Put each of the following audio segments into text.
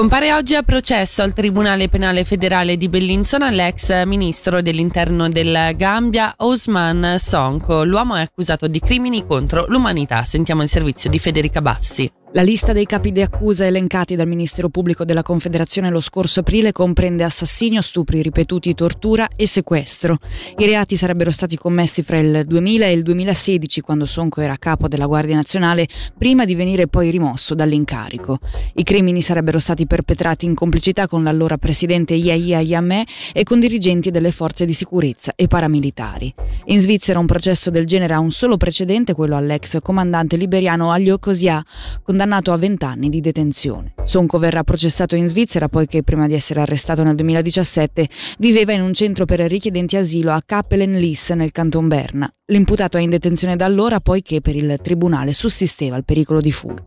Compare oggi a processo al Tribunale Penale Federale di Bellinzona l'ex ministro dell'interno del Gambia Osman Sonko. L'uomo è accusato di crimini contro l'umanità. Sentiamo il servizio di Federica Bassi. La lista dei capi di accusa elencati dal Ministero Pubblico della Confederazione lo scorso aprile comprende assassinio, stupri ripetuti, tortura e sequestro. I reati sarebbero stati commessi fra il 2000 e il 2016, quando Sonco era capo della Guardia Nazionale, prima di venire poi rimosso dall'incarico. I crimini sarebbero stati perpetrati in complicità con l'allora presidente Yahya Jammeh e con dirigenti delle forze di sicurezza e paramilitari. In Svizzera un processo del genere ha un solo precedente, quello all'ex comandante liberiano Aglio Cosia, con condannato a 20 anni di detenzione. Sonco verrà processato in Svizzera poiché prima di essere arrestato nel 2017 viveva in un centro per richiedenti asilo a Kappelen-Liss nel canton Berna. L'imputato è in detenzione da allora poiché per il tribunale sussisteva il pericolo di fuga.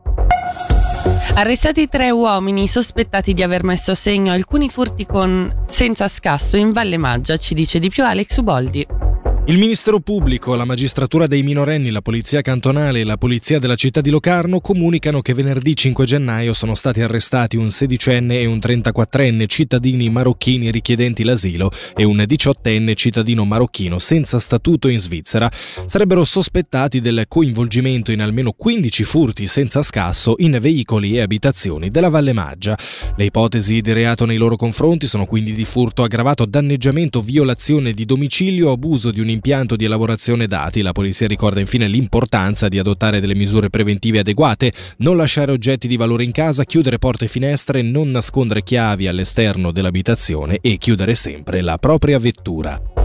Arrestati tre uomini sospettati di aver messo a segno alcuni furti con senza scasso in Valle Maggia, ci dice di più Alex Uboldi. Il Ministero Pubblico, la Magistratura dei minorenni, la Polizia Cantonale e la Polizia della città di Locarno comunicano che venerdì 5 gennaio sono stati arrestati un sedicenne e un 34enne cittadini marocchini richiedenti l'asilo e un diciottenne cittadino marocchino senza statuto in Svizzera. Sarebbero sospettati del coinvolgimento in almeno 15 furti senza scasso in veicoli e abitazioni della Valle Maggia. Le ipotesi di reato nei loro confronti sono quindi di furto aggravato, danneggiamento, violazione di domicilio, abuso di un impianto di elaborazione dati. La polizia ricorda infine l'importanza di adottare delle misure preventive adeguate, non lasciare oggetti di valore in casa, chiudere porte e finestre, non nascondere chiavi all'esterno dell'abitazione e chiudere sempre la propria vettura.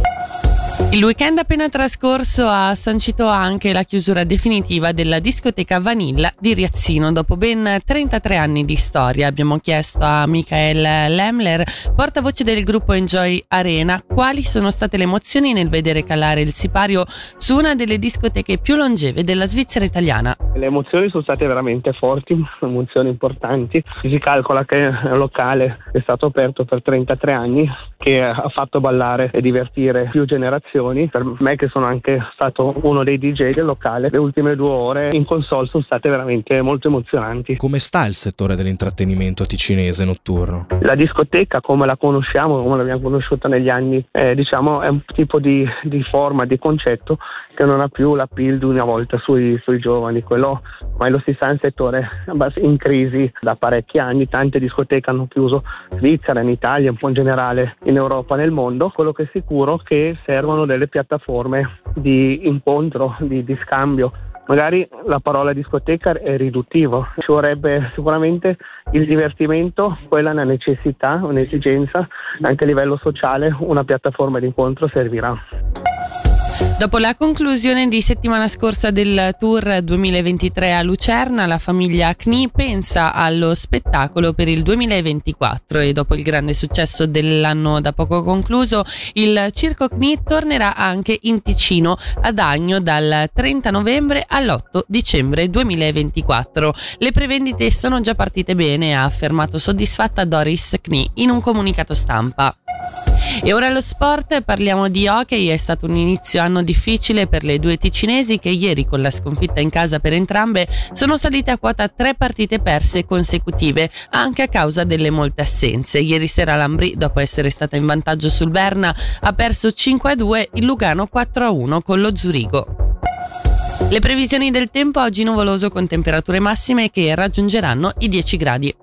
Il weekend appena trascorso ha sancito anche la chiusura definitiva della discoteca Vanilla di Riazzino. Dopo ben 33 anni di storia abbiamo chiesto a Michael Lemler, portavoce del gruppo Enjoy Arena, quali sono state le emozioni nel vedere calare il sipario su una delle discoteche più longeve della Svizzera italiana. Le emozioni sono state veramente forti, emozioni importanti. Si calcola che il locale è stato aperto per 33 anni, che ha fatto ballare e divertire più generazioni. Per me che sono anche stato uno dei DJ del locale, le ultime due ore in console sono state veramente molto emozionanti. Come sta il settore dell'intrattenimento ticinese notturno? La discoteca come la conosciamo, come l'abbiamo conosciuta negli anni, eh, diciamo è un tipo di, di, forma, di concetto che non ha più l'appeal di una volta sui, sui giovani. Quello ormai lo si sa è un settore in crisi da parecchi anni, tante discoteche hanno chiuso, Svizzera, in Italia, un po' in generale in Europa, nel mondo, quello che è sicuro è che servono delle piattaforme di incontro, di, di scambio, magari la parola discoteca è riduttivo, ci vorrebbe sicuramente il divertimento, quella è una necessità, un'esigenza, anche a livello sociale una piattaforma di incontro servirà. Dopo la conclusione di settimana scorsa del tour 2023 a Lucerna, la famiglia CNI pensa allo spettacolo per il 2024 e dopo il grande successo dell'anno da poco concluso, il Circo CNI tornerà anche in Ticino ad Agno dal 30 novembre all'8 dicembre 2024. Le prevendite sono già partite bene, ha affermato soddisfatta Doris CNI in un comunicato stampa. E ora lo sport, parliamo di hockey, è stato un inizio anno difficile per le due ticinesi che ieri con la sconfitta in casa per entrambe sono salite a quota tre partite perse consecutive, anche a causa delle molte assenze. Ieri sera l'Ambri, dopo essere stata in vantaggio sul Berna, ha perso 5-2, il Lugano 4-1 con lo Zurigo. Le previsioni del tempo oggi nuvoloso con temperature massime che raggiungeranno i 10 gradi.